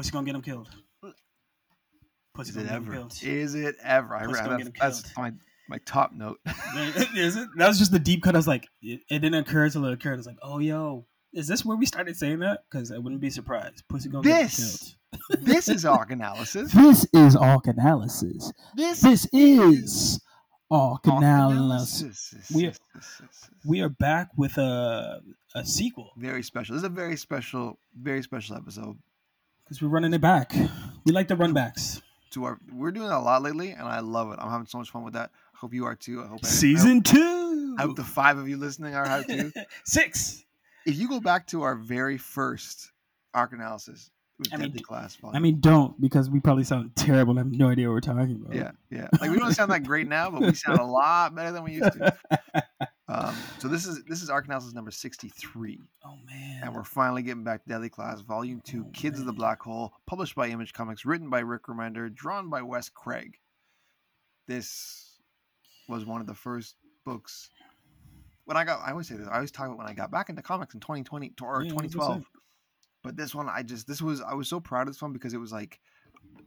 Pussy gonna get him killed. Pussy Is gonna it get him ever? killed. Is it ever? I, I, that's, get him that's killed. my my top note. is it? That was just the deep cut. I was like, it, it didn't occur until it occurred. I was like, oh yo, is this where we started saying that? Because I wouldn't be surprised. Pussy gonna get him This this is arc analysis. This is arc analysis. This This is arc analysis. We- yes. We are back with a a sequel very special. This is a very special, very special episode. Because we're running it back. We like the run backs. To our, we're doing that a lot lately, and I love it. I'm having so much fun with that. I hope you are too. I hope I hope, Season two. I hope the five of you listening are how too. Six. if you go back to our very first arc analysis I mean, Class, I mean, don't because we probably sound terrible. and I have no idea what we're talking about. yeah, yeah. Like we don't sound that great now, but we sound a lot better than we used to. Um, so this is this is arc analysis number Oh man. and we're finally getting back to Deadly Class Volume Two, Oh, Kids of the. Black Hole, published by Image Comics, written by Rick Remender, drawn by Wes Craig. This was one of the first books. When I got, I always say this. I always talk about when I got back into comics in 2020 or Yeah, 2012. But this one, I just this was I was so proud of this one because it was like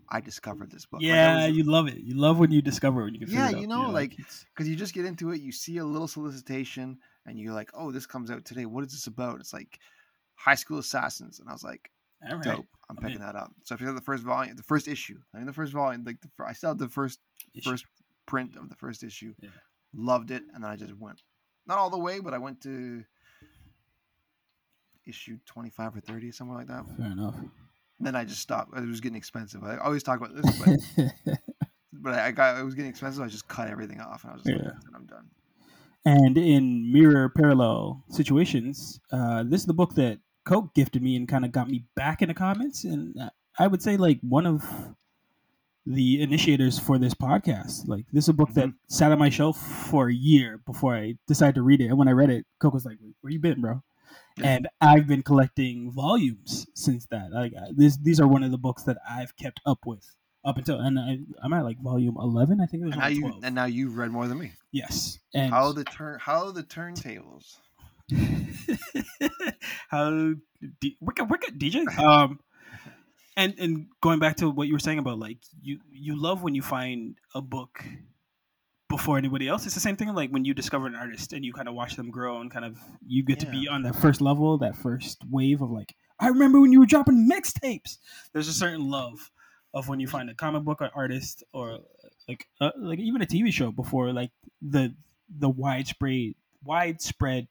I discovered this book. Like, Yeah, was- you love it. You love when you discover when you can. Yeah, it you know, like, because you just get into it, you see a little solicitation, and you're like, "Oh, this comes out today. What is this about?" It's like high school assassins, and I was like, all right. "Dope! I'm I'm picking in. that up." So I picked up the first volume, the first issue. I mean, the first volume, like the, I still have the first Issue. first print of the first issue. Yeah. Loved it, and then I just went not all the way, but I went to issue 25 or 30, somewhere like that. Fair enough. Then I just stopped. It was getting expensive. I always talk about this, but but I got it was getting expensive. I just cut everything off, and I was just Yeah. like, "I'm done." and in mirror parallel situations, uh, this is the book that Coke gifted me and kind of got me back into comments. And I would say like one of the initiators for this podcast. Like this is a book that sat on my shelf for a year before I decided to read it. And when I read it, Coke was like, "Where you been, bro?" And I've been collecting volumes since that. Like uh, this, these are one of the books that I've kept up with up until, and I, I'm at like volume eleven. I think there's And now only you 12. and now you've read more than me. yes, and How the turn? How the turntables? how D- wicked wicked DJ um and and going back to what you were saying about like you you love when you find a book before anybody else. It's the same thing like when you discover an artist and you kind of watch them grow and kind of you get to be on that first level that first wave of like i remember when you were dropping mixtapes. There's a certain love of when you find a comic book or artist or like uh, like even a tv show before like the the widespread widespread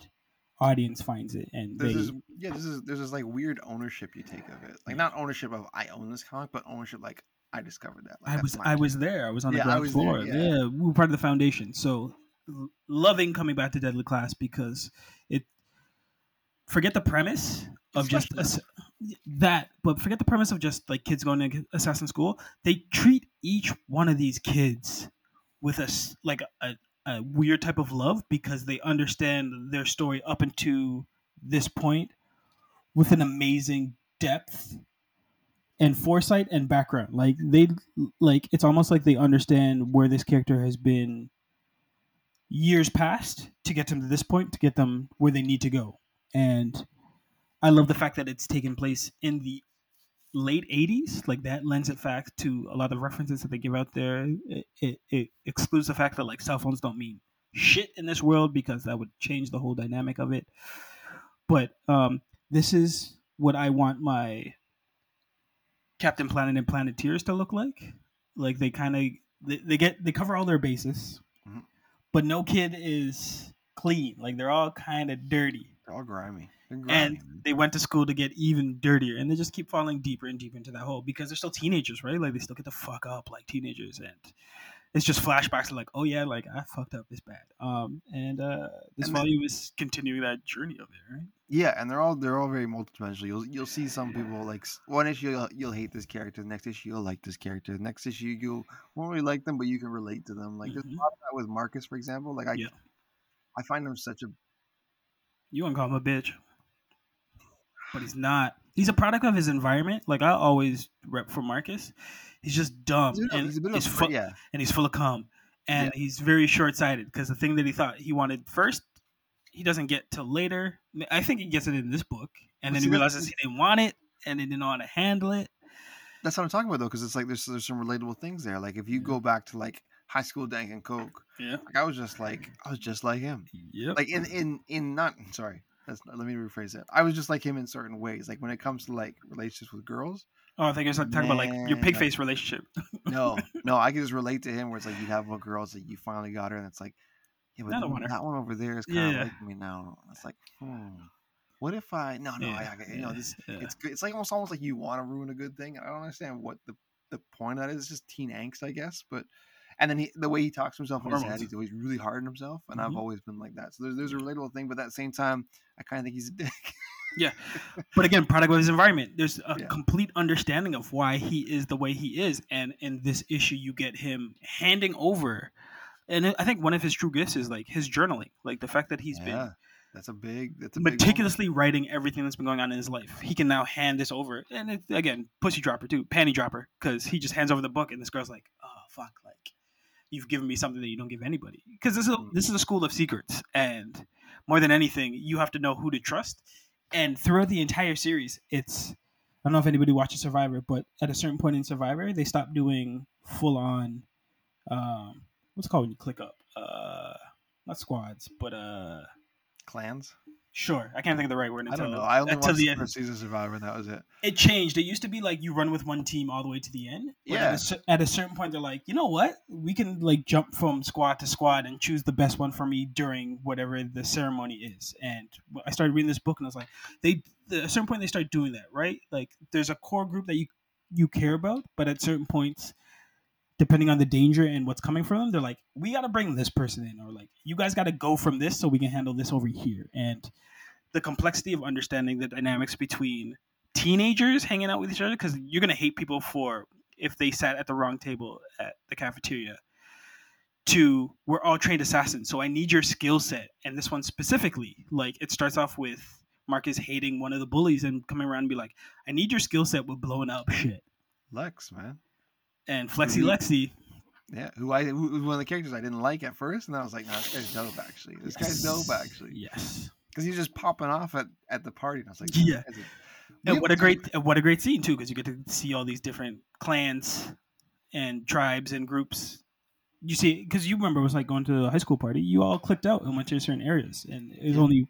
audience finds it and they There's this, yeah, this is there's this like weird ownership you take of it. Like not ownership of I own this comic, but ownership like I discovered that. Like, I was I was there. I was on the Yeah, ground was there, floor. yeah. yeah. we were part of the foundation. So loving coming back to Deadly Class because it forget the premise of It's just that, but forget the premise of just like kids going to assassin school. They treat each one of these kids with a like a, a weird type of love because they understand their story up into this point with an amazing depth and foresight and background. Like they like it's almost like they understand where this character has been years past to get them to this point to get them where they need to go. And I love the fact that it's taken place in the late 80s like that lends it fact to a lot of references that they give out there it, it, it excludes the fact that like cell phones don't mean shit in this world because that would change the whole dynamic of it but um this is what i want my captain planet and planeteers to look like. Like they kind of they, they get they cover all their bases. Mhm. but no kid is clean. Like they're all kind of dirty. They're all grimy. They're grimy. and they went to school to get even dirtier. And they just keep falling deeper and deeper into that hole because they're still teenagers right? Like they still get the fuck up like teenagers. And it's just flashbacks of like oh yeah like i fucked up this bad um and uh this And then- volume is continuing that journey of it right yeah, and they're all they're all very multidimensional. You'll you'll see some people like one issue you'll, you'll hate this character, the next issue you'll like this character, the next issue you won't really like them, but you can relate to them. Like there's Mhm. a lot of that with Marcus, for example. Like I Yeah. I find him such a you want to call him a bitch but he's not he's a product of his environment like i always rep for marcus he's just dumb he's a bit of- and he's a he's of fu- yeah. and he's full of cum and he's very short-sighted because the thing that he thought he wanted first he doesn't get till later i think he gets it in this book and Well, then he realizes he didn't want it and he didn't know how to handle it that's what I'm talking about though, because it's like there's there's some relatable things there. Like if you go back to like high school Dank and Coke, Yeah. like I was just like I was just like him. Yep. Like in in in not sorry. That's not, let me rephrase it. I was just like him in certain ways. Like when it comes to like relationships with girls, oh, I think it's like talking about like your pig like- face relationship. no, no, I can just relate to him where it's like you have one girl, it's like you finally got her, and it's like, yeah, but I don't want her. that one over there is kind Yeah, of yeah. liking me now. It's like, hmm, what if I? No, no, I, I, you know, this yeah. it's good. It's like almost almost like you want to ruin a good thing. I don't understand what the the point of that is. It's just teen angst, I guess. But and then he, the way he talks to himself in his head, he's always really hard on himself, and I've Mhm. always been like that. So there's there's a relatable thing, but at the same time, I kind of think he's a dick. Yeah, but again, product of his environment. There's a Yeah. complete understanding of why he is the way he is, and in this issue, you get him handing over. And I think one of his true gifts is like his journaling, like the fact that he's yeah, been that's a big that's a big meticulously writing everything that's been going on in his life. He can now hand this over, and it, again, pussy dropper too, panty dropper, because he just hands over the book, and this girl's like, "Oh fuck, like you've given me something that you don't give anybody." Because this is a, Mm. this is a school of secrets, and more than anything, you have to know who to trust. And throughout the entire series, it's I don't know if anybody watches Survivor, but at a certain point in Survivor, they stopped doing full on, um, what's it called when you click up, uh, not squads, but uh. clans. Sure, I can't think of the right word. I don't know. I only until watched the the end. first season Survivor, and that was it. It changed. It used to be like you run with one team all the way to the end. but At Yeah. a, at a certain point, they're like, you know what? We can like jump from squad to squad and choose the best one for me during whatever the ceremony is. And I started reading this book, and I was like, they. At a certain point, they start doing that, right? Like, there's a core group that you you care about, but at certain points, depending on the danger and what's coming from them, they're like, we got to bring this person in, or like, you guys got to go from this so we can handle this over here. And the complexity of understanding the dynamics between teenagers hanging out with each other, because you're gonna hate people for if they sat at the wrong table at the cafeteria. To we're all trained assassins, so I need your skill set. And this one specifically, like it starts off with Marcus hating one of the bullies and coming around and be like, I need your skill set with blowing up shit. Lex, man. And Flexi. Lexi, Yeah, who I who was one of the characters I didn't like at first, and then I was like, no, this guy's dope actually. This guy's dope actually, Yes. because he's just popping off at, at the party, and I was like, Yeah. And what a great what a great scene too, because you get to see all these different clans and tribes and groups. You see, because you remember it was like going to a high school party. You all clicked out and went to certain areas, and it was only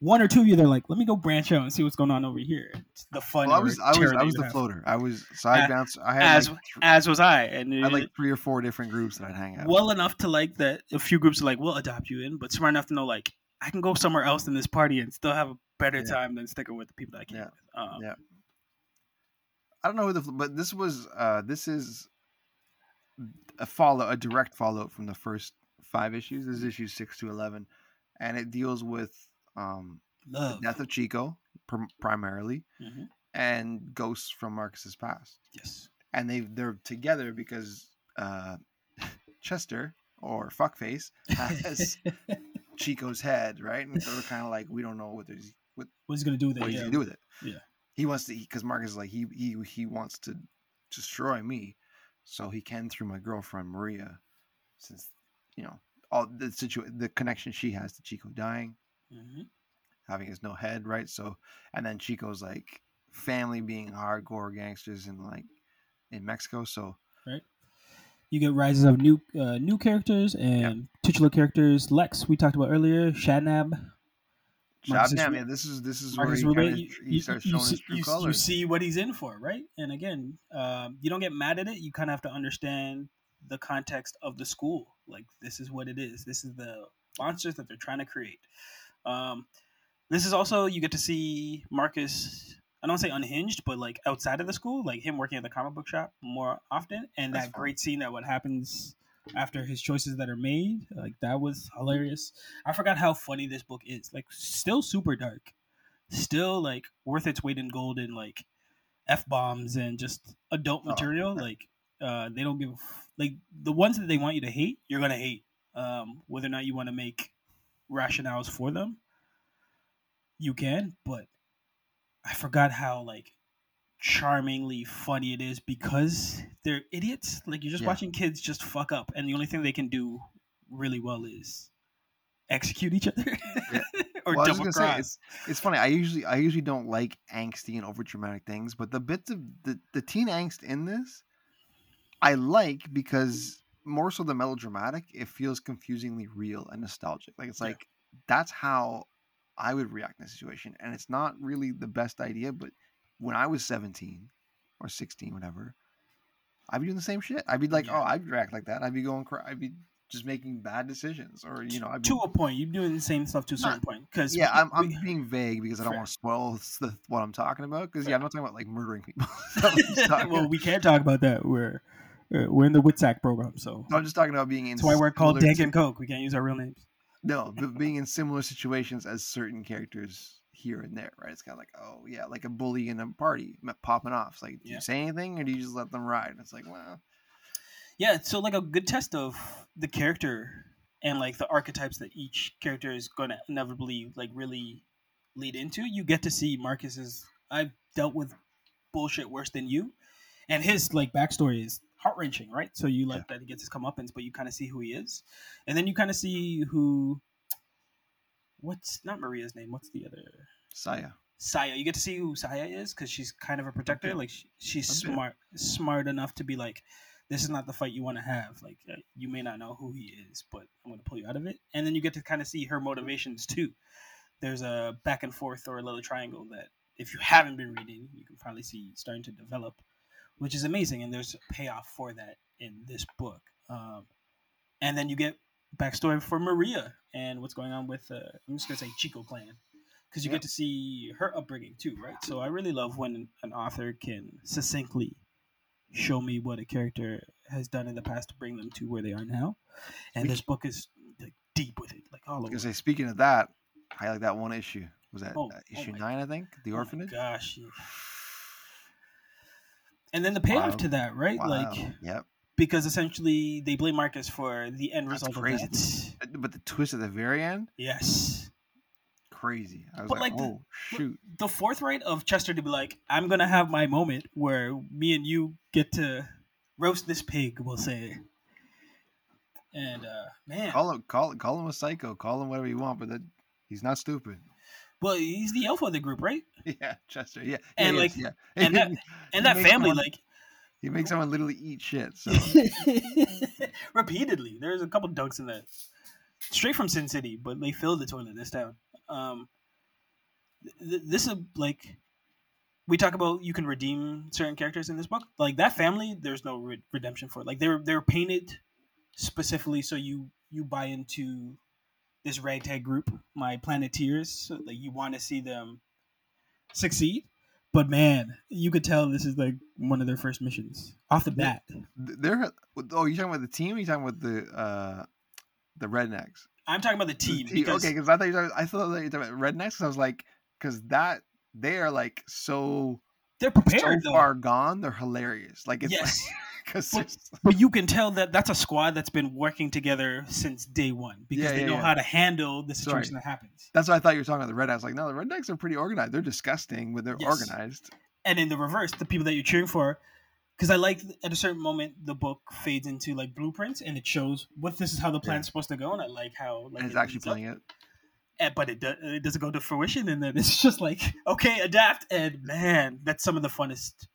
one or two of you. They're like, "Let me go branch out and see what's going on over here." It's the fun. Well, I was I was I was the have. floater. I was side As- bounce. I had as like th- as was I, and I had like three or four different groups that I'd hang out. with. well enough to like that. A few groups are like, "We'll adopt you in," but smart enough to know like I can go somewhere else in this party and still have a better Yeah. time than sticking with the people that I came Yeah. with. Um, Yeah. I don't know who the but this was uh this is a follow a direct follow up from the first five issues. This is issues six to eleven, and it deals with um the death of Chico prim- primarily, Mhm. and ghosts from Marcus's past. Yes. And they they're together because uh Chester or Fuckface has Chico's head, right? And so they're kind of like we don't know what there's what What's gonna do with it? what he's Yeah. gonna do with it. Yeah. He wants to because Marcus is like he he he wants to destroy me, so he can through my girlfriend Maria, since you know all the situ the connection she has to Chico dying, Mhm. having his no head, right? So and then Chico's like family being hardcore gangsters in like in Mexico, so right. You get rises of new uh, new characters and titular characters. Lex, we talked about earlier. Shabnam. Marcus Shab, yeah, this is this is Marcus where he, kinda, You, he starts you showing see, his true you- you see what he's in for, right? And again, um, you don't get mad at it. You kind of have to understand the context of the school. Like this is what it is. This is the monsters that they're trying to create. Um, this is also you get to see Marcus. I don't say unhinged, but like outside of the school, like him working at the comic book shop more often, and That's that fun. great scene that what happens after his choices that are made, like that was hilarious. I forgot how funny this book is. Like still super dark, still like worth its weight in gold and like f bombs and just adult Oh, material. yeah. Like uh, they don't give like the ones that they want you to hate, you're gonna hate. Um, whether or not you want to make rationales for them, you can. But I forgot how like charmingly funny it is because they're idiots. Like you're just Yeah. watching kids just fuck up, and the only thing they can do really well is execute each other, or Well, double just gonna say, cross. It's funny. I usually I usually don't like angsty and over dramatic things, but the bits of the, the teen angst in this, I like because more so than melodramatic, it feels confusingly real and nostalgic. Like it's Yeah. like that's how I would react in a situation, and it's not really the best idea. But when I was seventeen or sixteen, whatever, I'd be doing the same shit. I'd be like, oh, Yeah. oh, I'd react like that. I'd be going, cry. I'd be just making bad decisions, or you know, I'd be to a point, you're doing the same stuff to a certain Not- point. Because yeah, I'm, I'm being vague because I don't Fair. want to spoil the, what I'm talking about. Because yeah, I'm not talking about like murdering people. Well, we can't talk about that. We're Uh, we're in the WITSEC program, so I'm just talking about being in. that's why we're called Dank and Coke. We can't use our real names. No, but being in similar situations as certain characters here and there, right? It's kind of like, oh yeah, like a bully in a party popping off. It's like, do Yeah. you say anything or do you just let them ride? It's like, well, Yeah, so like a good test of the character and like the archetypes that each character is going to inevitably like really lead into. You get to see Marcus's. I've dealt with bullshit worse than you, and his like backstory is heart wrenching, right? So you like that he gets his comeuppance, but you kind of see who he is, and then you kind of see who. What's not Maria's name? What's the other? Saya. Saya. You get to see who Saya is because she's kind of a protector. bit. Like she, she's bit. smart, smart enough to be like, this is not the fight you want to have. Like uh, you may not know who he is, but I'm going to pull you out of it. And then you get to kind of see her motivations too. There's a back and forth or a little triangle that if you haven't been reading, you can probably see starting to develop, which is amazing. And there's a payoff for that in this book. Um, and then you get backstory for Maria and what's going on with uh, I'm just gonna say Chico clan because you Yeah. get to see her upbringing too, right? So I really love when an author can succinctly show me what a character has done in the past to bring them to where they are now. And this book is like deep with it, like all I over. say, speaking of that, I like that one issue. Was that Oh, uh, oh issue my- nine? I think the Oh orphanage. gosh. yeah. And then the payoff Wow. to that, right? Wow. Like yep. because essentially they blame Marcus for the end That's result crazy. of that. Uh, But the twist at the very end, Yes. crazy. I was But, like, like, the- oh shoot. the forthright of Chester to be like, I'm gonna have my moment where me and you get to roast this pig, we'll say. And uh man, Call him, call, call him a psycho. Call him whatever you want, but that, he's not stupid. Well, he's the alpha of the group, right? Yeah, Chester. Yeah, And, yeah, like, yeah. and that- And that family, someone- like he makes someone literally eat shit. So repeatedly. There's a couple dunks in that. Straight from Sin City, but they filled the toilet this town. Um th- this is like we talk about you can redeem certain characters in this book. Like that family, there's no re- redemption for it. Like they're they're painted specifically so you you buy into this ragtag group, my Planeteers. Like you want to see them succeed. But man, you could tell this is like one of their first missions off the bat. they're. Oh, you talking about the team? Or you talking about the uh, the rednecks? I'm talking about the The team. team- because- Okay, because I thought you were talking, I thought that you were talking about rednecks. 'cause I was like, because that they are like so They're so prepared though. far gone. They're hilarious. Like it's yes, because But- but you can tell that that's a squad that's been working together since day one because Yeah, they yeah, know yeah. how to handle the Sorry. situation that happens. that's what I thought you were talking about the rednecks. Like no, the rednecks are pretty organized. They're disgusting, but they're Yes. organized. And in the reverse, the people that you're cheering for, because I like at a certain moment the book fades into like blueprints and it shows what this is how the plan's supposed to go, and I like how like and it's it actually leads up. playing it. And- but it do, it doesn't go to fruition, and then it's just like okay, adapt. And man, that's some of the funnest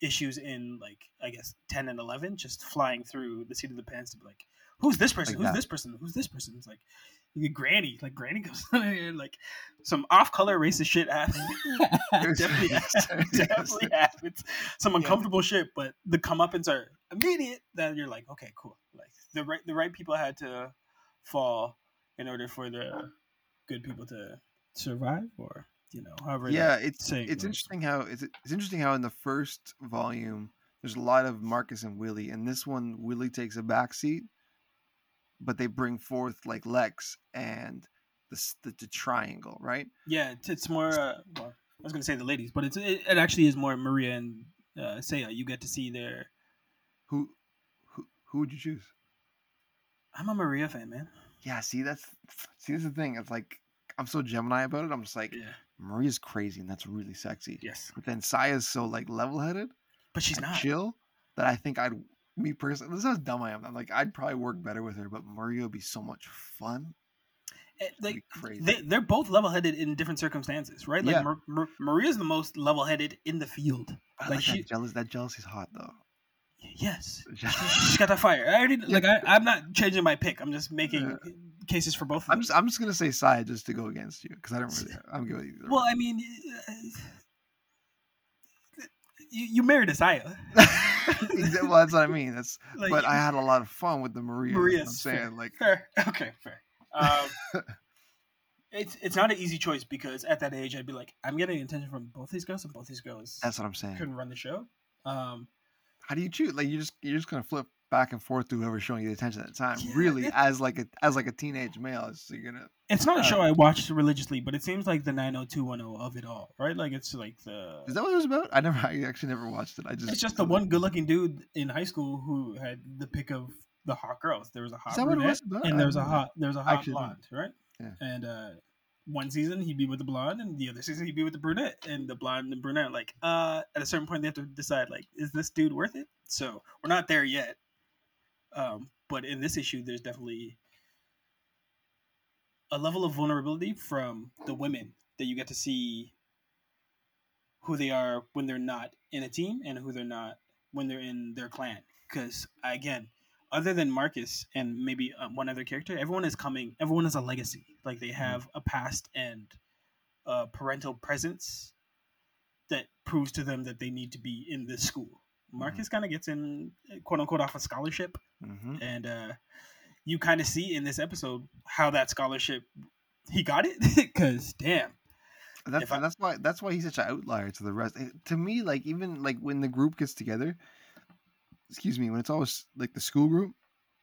issues in like I guess ten and eleven, just flying through the seat of the pants to be like, who's this person? Like who's that. this person? Who's this person? It's like you Granny, like Granny comes in here, like some off-color racist shit happens. definitely, definitely happens. Some Yeah. uncomfortable shit, but the comeuppance are immediate. That you're like, okay, cool. Like the right, the right people had to fall in order for the good people to survive, or you know, however. yeah, it's it's goes. interesting how it's it's interesting how in the first volume there's a lot of Marcus and Willie, and this one Willie takes a back seat, but they bring forth like Lex and the the, the triangle, right? Yeah, it's, it's more. Uh, well, I was gonna say the ladies, but it's it, it actually is more Maria and uh, Saya. You get to see their. Who who who would you choose? I'm a Maria fan, man. Yeah, see that's see that's the thing. It's like I'm so Gemini about it. I'm just like Yeah. Maria's crazy and that's really sexy. Yes, But then Saya's so like level headed, but she's not. chill that I think I'd me personally. This is how dumb I am. I'm like I'd probably work better with her, but Maria would be so much fun. eh, like crazy. they, they're both level-headed in different circumstances, right? Like Yeah. Mar- Mar- Maria's the most level-headed in the field. I like like she- that jealous. That jealousy's hot though. Yes, she's got that fire. I already like. I, I'm not changing my pick. I'm just making Yeah. Cases for both. Of I'm just I'm just gonna say side just to go against you because I don't really I'm good with either. Well, I mean, you, you married Isaiah. Exactly, well, that's what I mean. That's Like, but I had a lot of fun with the Maria. Maria, I'm saying fair. like fair. Okay, fair. Um, it's it's not an easy choice because at that age I'd be like, I'm getting attention from both these girls, and both these girls that's what I'm saying. couldn't run the show. Um, How do you choose? Like you just you're just gonna flip back and forth to whoever's showing you the attention at the time. Really, as like a as like a teenage male, it's you're gonna it's not a Uh, show I watched religiously, but it seems like the 90210 of it all, right? Like it's like the Is that what it was about? I never I actually never watched it. I just it's just the one good-looking dude in high school who had the pick of the hot girls. There was a hot Is that what it brunette, and there was a hot there was a hot Actually, blonde, right? Yeah. And uh, one season he'd be with the blonde, and the other season he'd be with the brunette. And the blonde and brunette, like, uh, at a certain point they have to decide, like, is this dude worth it? So we're not there yet. Um, but in this issue, there's definitely a level of vulnerability from the women that you get to see who they are when they're not in a team and who they're not when they're in their clan. Because again, other than Marcus and maybe uh, one other character, everyone is coming. Everyone has a legacy. Like they have a past and a parental presence that proves to them that they need to be in this school. Marcus kind of gets in, quote unquote, off a scholarship, hmm and uh, you kind of see in this episode how that scholarship he got it. Because damn, That's I- that's why that's why he's such an outlier to the rest. Eh, To me, like even like when the group gets together, excuse me, when it's always like the school group,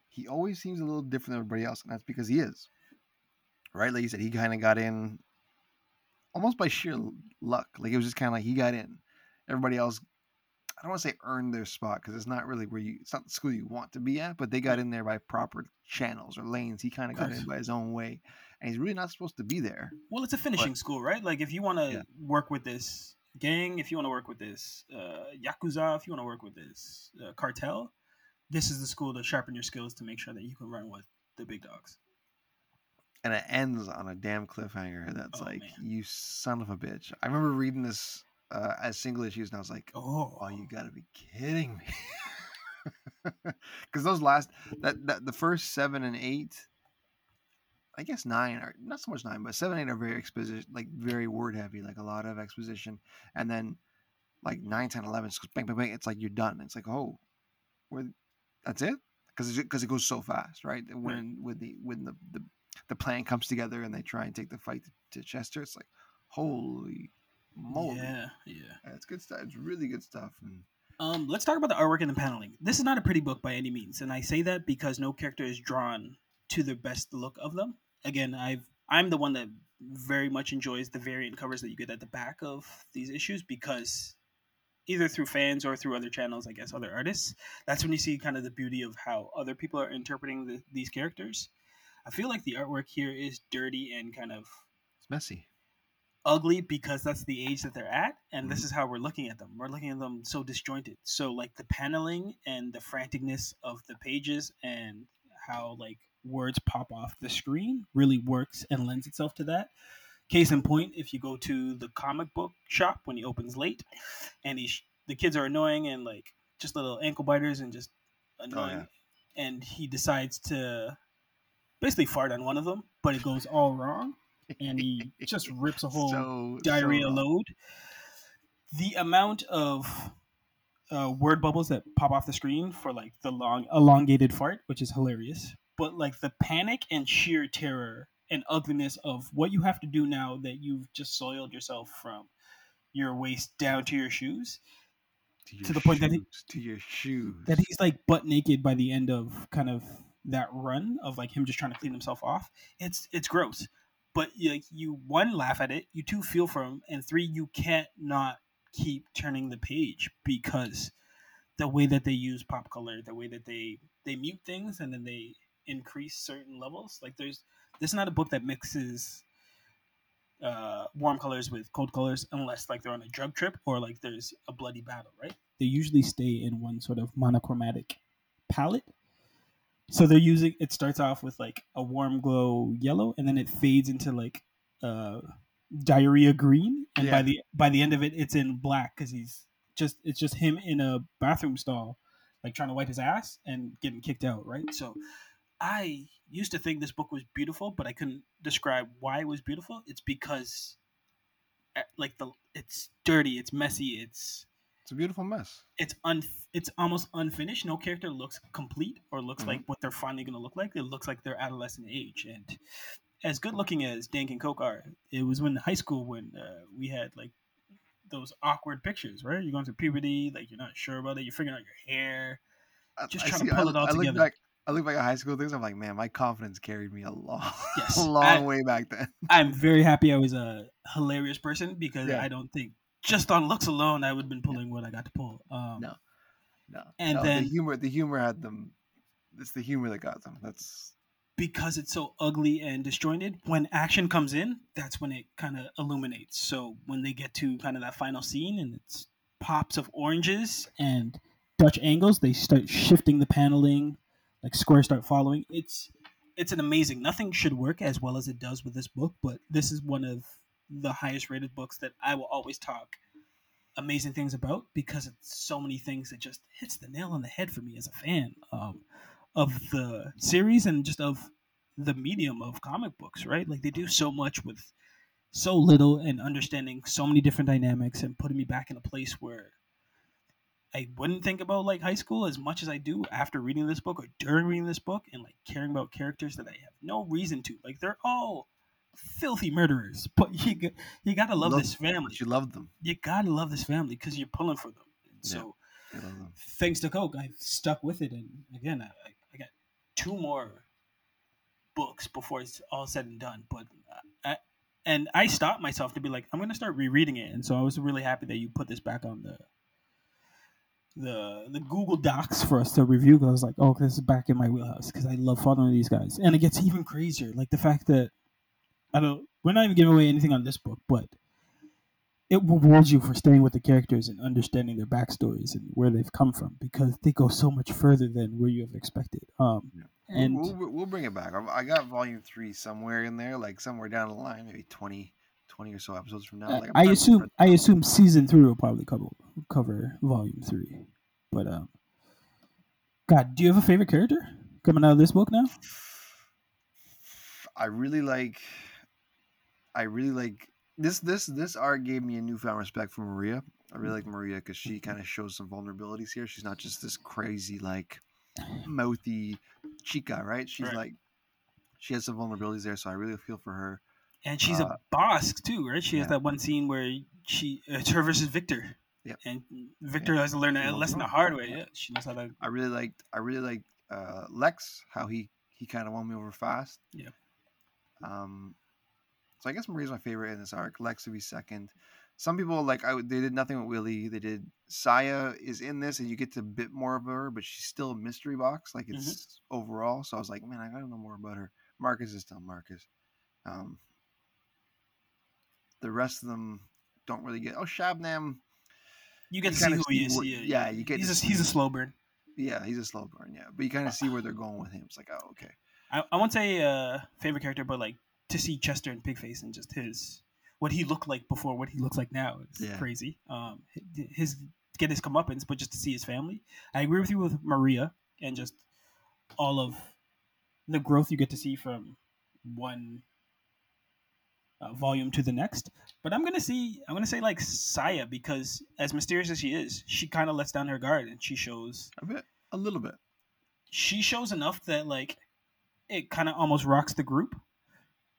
he always seems a little different than everybody else, and that's because he is. Right, like you said, he kind of got in almost by sheer luck. Like it was just kind of like he got in. Everybody else, I don't want to say earned their spot because it's not really where you. It's not the school you want to be at, but they got in there by proper channels or lanes. He kind of got in by his own way, and he's really not supposed to be there. Well, it's a finishing school, right? Like if you want to Yeah. work with this gang, if you want to work with this uh, yakuza, if you want to work with this uh, cartel, this is the school to sharpen your skills to make sure that you can run with the big dogs. and it ends on a damn cliffhanger that's Oh, like man. you son of a bitch i remember reading this uh, as single issues and i was like Oh, oh. you gotta be kidding me. Because those last that, that the first seven and eight i guess nine are not so much nine but seven and eight are very exposition like very word heavy like a lot of exposition and then like 9 10 11 just bang bang bang it's like you're done it's like oh we're, that's it? Because because it goes so fast right? When with the when the, the the plan comes together and they try and take the fight to, to chester it's like holy moly yeah, yeah. It's good stuff it's really good stuff and Um, let's talk about the artwork and the paneling. This is not a pretty book by any means, and I say that because no character is drawn to the best look of them. Again, I've I'm the one that very much enjoys the variant covers that you get at the back of these issues because either through fans or through other channels, I guess other artists, that's when you see kind of the beauty of how other people are interpreting the, these characters. I feel like the artwork here is dirty and kind of it's messy ugly because that's the age that they're at and this Mhm. is how we're looking at them. We're looking at them so disjointed. So like the paneling and the franticness of the pages and how like words pop off the screen really works and lends itself to that. Case in point if you go to the comic book shop when he opens late and he's the kids are annoying and like just little ankle biters and just annoying and he decides to basically fart on one of them but it goes all wrong and he just rips a whole so diarrhea so load. The amount of uh, word bubbles that pop off the screen for like the long elongated fart, which is hilarious, but like the panic and sheer terror and ugliness of what you have to do now that you've just soiled yourself from your waist down to your shoes to, to your the point that he- to your shoes that he's like butt naked by the end of kind of that run of like him just trying to clean himself off. It's it's gross, but like you one laugh at it, you two feel for him, and three you can't not keep turning the page because the way that they use pop color, the way that they they mute things and then they increase certain levels. Like there's this is not a book that mixes uh, warm colors with cold colors unless like they're on a drug trip or like there's a bloody battle, right? They usually stay in one sort of monochromatic palette. So they're using. It starts off with like a warm glow yellow, and then it fades into like uh diarrhea green, and by the by the end of it, it's in black because he's just it's just him in a bathroom stall, like trying to wipe his ass and getting kicked out. Right. So I used to think this book was beautiful, but I couldn't describe why it was beautiful. It's because uh, like the it's dirty, it's messy, it's It's a beautiful mess. it's un it's almost unfinished. No character looks complete or looks Mhm. like what they're finally going to look like. It looks like their adolescent age. And as good looking as Dank and Coke are, it was when high school when uh, we had like those awkward pictures, right? You're going through puberty, like you're not sure about it. You're figuring out your hair. I- Just I trying to see- pull I, it all I look together. Back, I look back at high school things. I'm like, man, my confidence carried me a long, Yes, a long I- way back then. I'm very happy I was a hilarious person because Yeah. I don't think just on looks alone I would have been pulling what I got to pull. Um, No. No, And no, then- the humor, the humor had them. It's the humor that got them. That's because it's so ugly and disjointed, when action comes in, that's when it kind of illuminates. So when they get to kind of that final scene and it's pops of oranges and Dutch angles, they start shifting the paneling, like squares start following. It's it's an amazing. Nothing should work as well as it does with this book, but this is one of the highest rated books that I will always talk amazing things about because it's so many things that just hits the nail on the head for me as a fan um, of the series and just of the medium of comic books, right? Like they do so much with so little and understanding so many different dynamics and putting me back in a place where I wouldn't think about like high school as much as I do after reading this book or during reading this book and like caring about characters that I have no reason to. Like they're all filthy murderers, but you you gotta love, Love- this family. you love them. You gotta love this family because you're pulling for them. And Yeah. So thanks to Coke, I've stuck with it, and again, I, I- I got two more books before it's all said and done. But I, and I stopped myself to be like, I'm gonna start rereading it, and so I was really happy that you put this back on the the the Google Docs for us to review. Because I was like, oh, this is back in my wheelhouse because I love following these guys, and it gets even crazier. Like the fact that I don't, we're not even giving away anything on this book, but it rewards you for staying with the characters and understanding their backstories and where they've come from because they go so much further than where you have expected. Um, Yeah. and we'll, we'll, we'll bring it back. I got volume three somewhere in there, like somewhere down the line, maybe 20, 20 or so episodes from now. Like, I assume I assume season three will probably cover cover volume three. But um, God, do you have a favorite character coming out of this book now? I really like. I really like this. This this art gave me a newfound respect for Maria. I really like Maria because she kind of shows some vulnerabilities here. She's not just this crazy like mouthy chica, right? She's Right. like she has some vulnerabilities there, so I really feel for her. And she's Uh, a boss too, right? She has that one scene where she it's her versus Victor. Yep. And Victor has to learn a lesson the hard way. Yeah, she knows how to. I really liked. I really liked uh, Lex. How he he kind of won me over fast. Yeah. Um. So I guess Maria's my favorite in this arc. Lex would be second. Some people like I they did nothing with Willie. They did Saya is in this, and you get to a bit more of her, but she's still a mystery box. Like it's overall. So I was like, man, I gotta know more about her. Marcus is still Marcus. Um. The rest of them don't really get. Oh, Shabnam. You get You to see who he see is. what- yeah, yeah, you get He's a, he's a slow burn. Yeah, he's a slow burn. Yeah, but you kind of see where they're going with him. It's like, oh, okay. I, I won't say uh, favorite character, but like to see Chester and Pigface and just his what he looked like before, what he looks like now is Yeah. crazy. Um, his get his comeuppance, but just to see his family. I agree with you with Maria and just all of the growth you get to see from one uh, volume to the next. But I'm gonna see, I'm gonna say like Saya because as mysterious as she is, she kind of lets down her guard and she shows A bit, a little bit. she shows enough that like it kind of almost rocks the group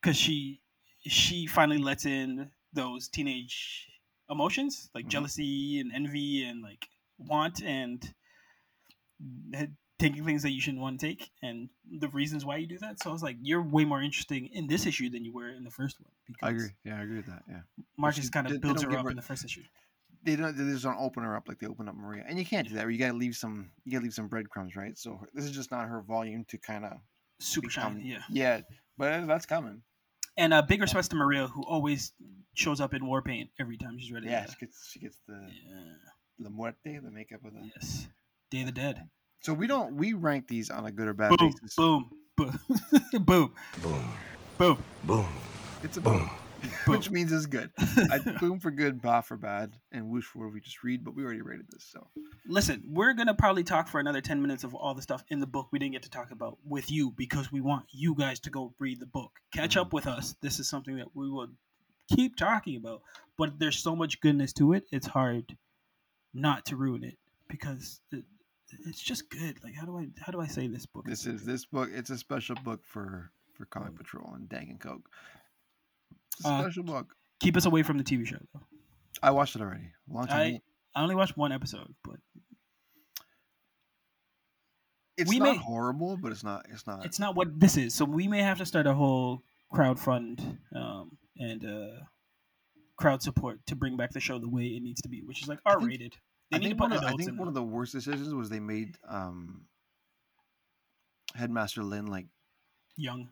because she she finally lets in those teenage emotions like Mhm. jealousy and envy and like want and taking things that you shouldn't want to take and the reasons why you do that so i was like you're way more interesting in this issue than you were in the first one because I agree. Yeah, I agree with that. Yeah, marcus kind of they builds don't her up her- in the first issue they don't. They just don't open her up like they open up Maria, and you can't do that. You got to leave some. You got to leave some breadcrumbs, right? So this is just not her volume to kind of super become. shiny yeah Yeah, but that's coming. And uh, big respects to maria who always shows up in war paint every time she's ready Yeah, to- she gets. She gets the yeah. the muerte, the makeup of the. Yes. Day of the Dead. So we don't we rank these on a good or bad Boom, basis. boom, boom, boom, Boom. boom. Boom. It's a boom, Boom. which means it's good. I, boom for good, bah for bad, and whoosh for we just read. But we already rated this, so Listen, we're gonna probably talk for another ten minutes of all the stuff in the book we didn't get to talk about with you because we want you guys to go read the book, catch Mhm. up with us. This is something that we will keep talking about, but there's so much goodness to it. It's hard not to ruin it because it, it's just good. Like how do I how do I say this book? this is this book. It's a special book for for Comic Patrol and Dank and Coke. Uh, special book. Keep us away from the TV show though. I watched it already. Long time. I. I only watched one episode, but It's we not may- horrible, but it's not. It's not. it's not what this is. So we may have to start a whole crowd fund um, and uh, crowd support to bring back the show the way it needs to be, which is like R rated. I think, one of, I think one of the worst decisions was they made um, Headmaster Lin like young.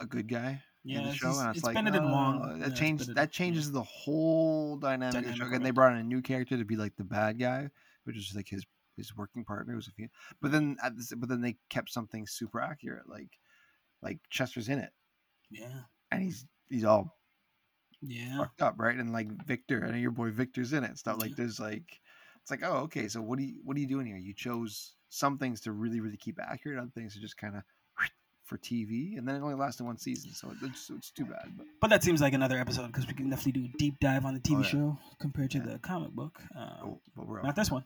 a good guy Yeah, in the it's, show, and it's, it's, like Benedict uh, Wong. That Yeah, changed. That changes the whole dynamic. of the show. And they brought in a new character to be like the bad guy, which is like his his working partner. Who's a fe- but then at this, but then they kept something super accurate, like like Chester's in it, Yeah, and he's he's all yeah. fucked up, right? And like Victor, and your boy Victor's in it. Stuff like Yeah. there's like it's like oh okay, so what do you what are you doing here? You chose some things to really really keep accurate, other things to just kind of for TV, and then it only lasted one season, so it's, it's too bad. But But that seems like another episode because we can definitely do a deep dive on the TV Oh, yeah. show compared to Yeah. the comic book. Um, oh, but we're Not this one.